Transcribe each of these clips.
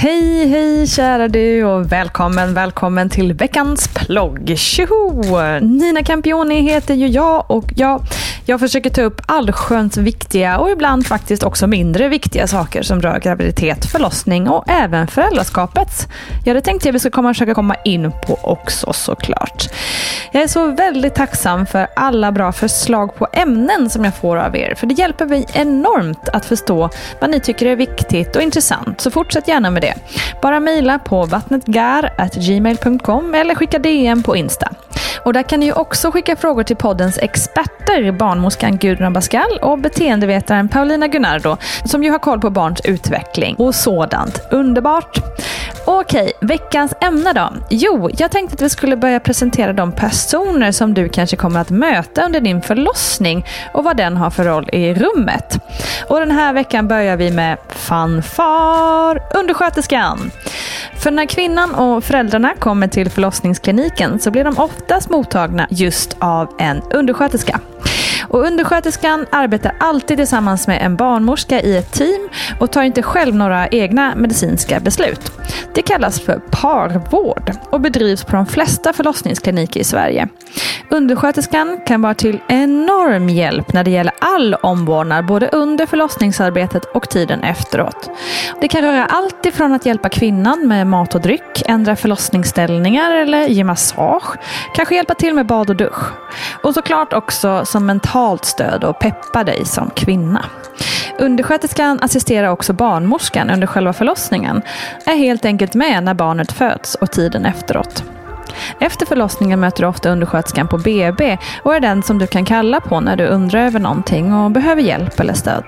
Hej, hej kära du och välkommen, välkommen till veckans plogg. Tjoho! Nina Campioni heter ju jag och jag, jag försöker ta upp allsköns viktiga och ibland faktiskt också mindre viktiga saker som rör graviditet, förlossning och även föräldraskapet. Ja, det tänkte jag vi ska komma, försöka komma in på också såklart. Jag är så väldigt tacksam för alla bra förslag på ämnen som jag får av er, för det hjälper mig enormt att förstå vad ni tycker är viktigt och intressant. Så fortsätt gärna med det. Bara mejla på vattnetgar.gmail.com eller skicka DM på Insta. Och där kan ni ju också skicka frågor till poddens experter, barnmorskan Gudrun Abascal och beteendevetaren Paulina Gunnardo, som ju har koll på barns utveckling och sådant. Underbart! Okej, veckans ämne då? Jo, jag tänkte att vi skulle börja presentera de personer som du kanske kommer att möta under din förlossning och vad den har för roll i rummet. Och den här veckan börjar vi med fanfar, undersköterskan. För när kvinnan och föräldrarna kommer till förlossningskliniken så blir de oftast mottagna just av en undersköterska. Och undersköterskan arbetar alltid tillsammans med en barnmorska i ett team och tar inte själv några egna medicinska beslut. Det kallas för parvård och bedrivs på de flesta förlossningskliniker i Sverige. Undersköterskan kan vara till enorm hjälp när det gäller all omvårdnad både under förlossningsarbetet och tiden efteråt. Det kan röra allt ifrån att hjälpa kvinnan med mat och dryck, ändra förlossningsställningar eller ge massage, kanske hjälpa till med bad och dusch. Och såklart också som mental mentalt stöd och peppa dig som kvinna. Undersköterskan assisterar också barnmorskan under själva förlossningen, är helt enkelt med när barnet föds och tiden efteråt. Efter förlossningen möter du ofta undersköterskan på BB och är den som du kan kalla på när du undrar över någonting och behöver hjälp eller stöd.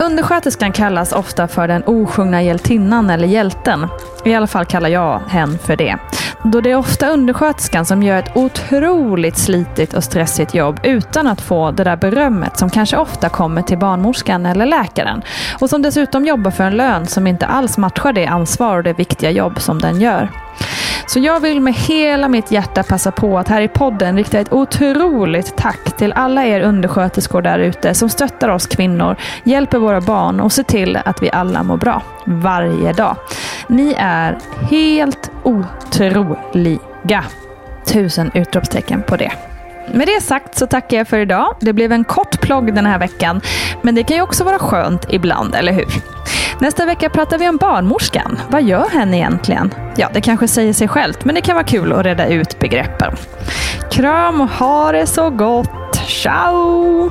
Undersköterskan kallas ofta för den osjungna hjältinnan eller hjälten. I alla fall kallar jag hen för det. Då det är ofta undersköterskan som gör ett otroligt slitigt och stressigt jobb utan att få det där berömmet som kanske ofta kommer till barnmorskan eller läkaren. Och som dessutom jobbar för en lön som inte alls matchar det ansvar och det viktiga jobb som den gör. Så jag vill med hela mitt hjärta passa på att här i podden rikta ett otroligt tack till alla er undersköterskor där ute som stöttar oss kvinnor, hjälper våra barn och ser till att vi alla mår bra varje dag. Ni är helt otroliga. Tusen utropstecken på det. Med det sagt så tackar jag för idag. Det blev en kort plogg den här veckan, men det kan ju också vara skönt ibland, eller hur? Nästa vecka pratar vi om barnmorskan. Vad gör henne egentligen? Ja, det kanske säger sig självt, men det kan vara kul att reda ut begreppen. Kram och ha det så gott. Ciao!